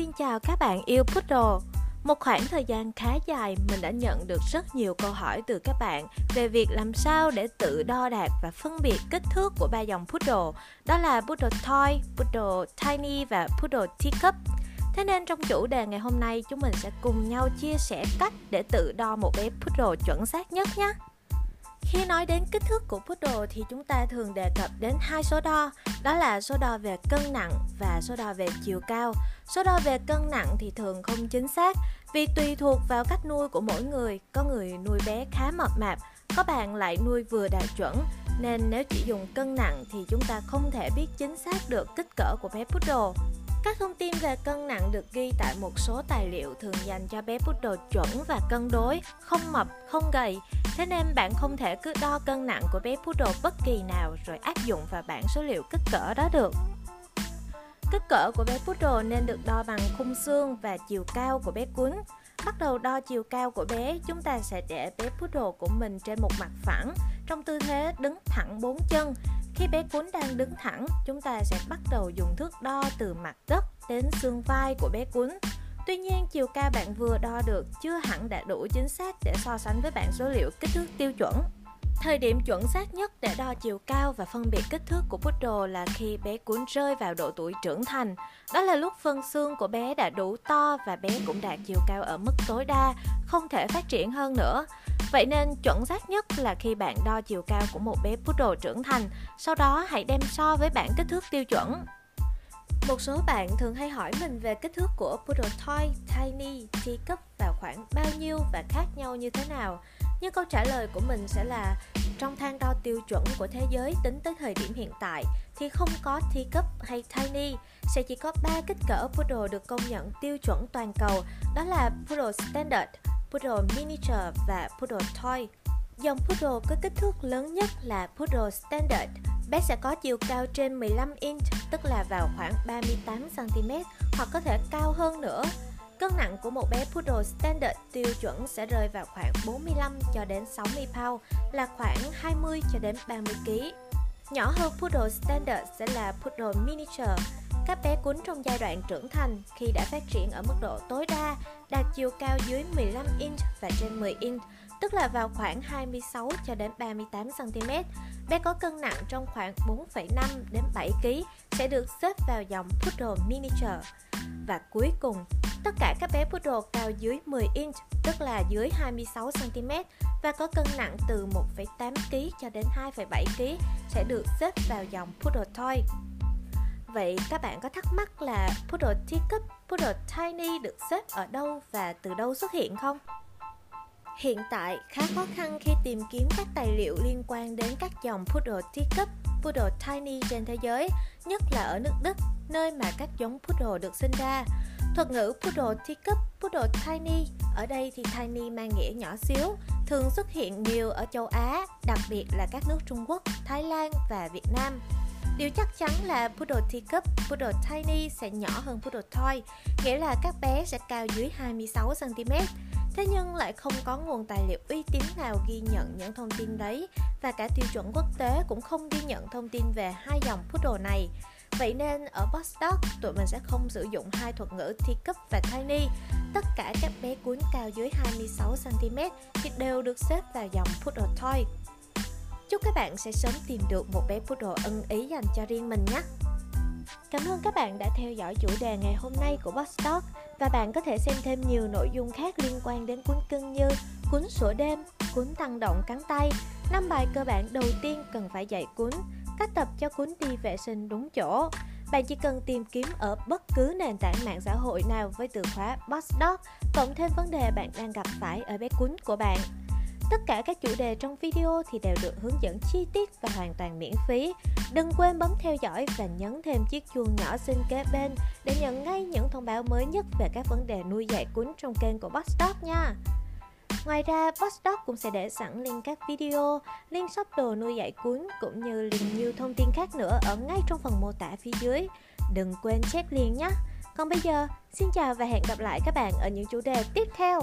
Xin chào các bạn yêu Poodle. Một khoảng thời gian khá dài mình đã nhận được rất nhiều câu hỏi từ các bạn về việc làm sao để tự đo đạc và phân biệt kích thước của ba dòng Poodle. Đó là Poodle Toy, Poodle Tiny và Poodle Teacup. Thế nên trong chủ đề ngày hôm nay chúng mình sẽ cùng nhau chia sẻ cách để tự đo một bé Poodle chuẩn xác nhất nhé khi nói đến kích thước của poodle thì chúng ta thường đề cập đến hai số đo, đó là số đo về cân nặng và số đo về chiều cao. Số đo về cân nặng thì thường không chính xác vì tùy thuộc vào cách nuôi của mỗi người. Có người nuôi bé khá mập mạp, có bạn lại nuôi vừa đạt chuẩn nên nếu chỉ dùng cân nặng thì chúng ta không thể biết chính xác được kích cỡ của bé poodle. Các thông tin về cân nặng được ghi tại một số tài liệu thường dành cho bé poodle chuẩn và cân đối, không mập, không gầy. Thế nên bạn không thể cứ đo cân nặng của bé poodle bất kỳ nào rồi áp dụng vào bảng số liệu kích cỡ đó được. Kích cỡ của bé poodle nên được đo bằng khung xương và chiều cao của bé cuốn. Bắt đầu đo chiều cao của bé, chúng ta sẽ để bé poodle của mình trên một mặt phẳng, trong tư thế đứng thẳng bốn chân. Khi bé cuốn đang đứng thẳng, chúng ta sẽ bắt đầu dùng thước đo từ mặt đất đến xương vai của bé cuốn. Tuy nhiên, chiều cao bạn vừa đo được chưa hẳn đã đủ chính xác để so sánh với bảng số liệu kích thước tiêu chuẩn. Thời điểm chuẩn xác nhất để đo chiều cao và phân biệt kích thước của poodle là khi bé cuốn rơi vào độ tuổi trưởng thành. Đó là lúc phân xương của bé đã đủ to và bé cũng đạt chiều cao ở mức tối đa, không thể phát triển hơn nữa. Vậy nên chuẩn xác nhất là khi bạn đo chiều cao của một bé poodle trưởng thành, sau đó hãy đem so với bảng kích thước tiêu chuẩn. Một số bạn thường hay hỏi mình về kích thước của Poodle Toy, Tiny, Teacup và khoảng bao nhiêu và khác nhau như thế nào. Nhưng câu trả lời của mình sẽ là trong thang đo tiêu chuẩn của thế giới tính tới thời điểm hiện tại thì không có Teacup hay Tiny, sẽ chỉ có 3 kích cỡ Poodle được công nhận tiêu chuẩn toàn cầu, đó là Poodle Standard, Poodle Miniature và Poodle Toy. Dòng Poodle có kích thước lớn nhất là Poodle Standard. Bé sẽ có chiều cao trên 15 inch, tức là vào khoảng 38 cm hoặc có thể cao hơn nữa. Cân nặng của một bé Poodle Standard tiêu chuẩn sẽ rơi vào khoảng 45 cho đến 60 pound, là khoảng 20 cho đến 30 kg. Nhỏ hơn Poodle Standard sẽ là Poodle Miniature. Các bé cún trong giai đoạn trưởng thành khi đã phát triển ở mức độ tối đa, đạt chiều cao dưới 15 inch và trên 10 inch, tức là vào khoảng 26 cho đến 38 cm. Bé có cân nặng trong khoảng 4,5 đến 7 kg sẽ được xếp vào dòng Poodle Miniature. Và cuối cùng, tất cả các bé poodle cao dưới 10 inch, tức là dưới 26 cm và có cân nặng từ 1,8 kg cho đến 2,7 kg sẽ được xếp vào dòng poodle toy. Vậy các bạn có thắc mắc là Poodle Teacup, Poodle Tiny được xếp ở đâu và từ đâu xuất hiện không? Hiện tại khá khó khăn khi tìm kiếm các tài liệu liên quan đến các dòng Poodle Teacup, Poodle Tiny trên thế giới, nhất là ở nước Đức, nơi mà các giống Poodle được sinh ra. Thuật ngữ Poodle Teacup, Poodle Tiny, ở đây thì Tiny mang nghĩa nhỏ xíu, thường xuất hiện nhiều ở châu Á, đặc biệt là các nước Trung Quốc, Thái Lan và Việt Nam. Điều chắc chắn là Poodle Teacup, Poodle Tiny sẽ nhỏ hơn Poodle Toy, nghĩa là các bé sẽ cao dưới 26cm. Thế nhưng lại không có nguồn tài liệu uy tín nào ghi nhận những thông tin đấy và cả tiêu chuẩn quốc tế cũng không ghi nhận thông tin về hai dòng Poodle này. Vậy nên ở Bostock, tụi mình sẽ không sử dụng hai thuật ngữ teacup và tiny. Tất cả các bé cuốn cao dưới 26cm thì đều được xếp vào dòng Poodle Toy. Chúc các bạn sẽ sớm tìm được một bé poodle ưng ý dành cho riêng mình nhé. Cảm ơn các bạn đã theo dõi chủ đề ngày hôm nay của Bostock và bạn có thể xem thêm nhiều nội dung khác liên quan đến cuốn cưng như cuốn sủa đêm, cuốn tăng động cắn tay, năm bài cơ bản đầu tiên cần phải dạy cuốn, cách tập cho cuốn đi vệ sinh đúng chỗ. Bạn chỉ cần tìm kiếm ở bất cứ nền tảng mạng xã hội nào với từ khóa Bostock, cộng thêm vấn đề bạn đang gặp phải ở bé cuốn của bạn. Tất cả các chủ đề trong video thì đều được hướng dẫn chi tiết và hoàn toàn miễn phí. Đừng quên bấm theo dõi và nhấn thêm chiếc chuông nhỏ xinh kế bên để nhận ngay những thông báo mới nhất về các vấn đề nuôi dạy cuốn trong kênh của Bossdog nha. Ngoài ra, Bossdog cũng sẽ để sẵn link các video, link shop đồ nuôi dạy cuốn cũng như link nhiều thông tin khác nữa ở ngay trong phần mô tả phía dưới. Đừng quên check liền nhé. Còn bây giờ, xin chào và hẹn gặp lại các bạn ở những chủ đề tiếp theo.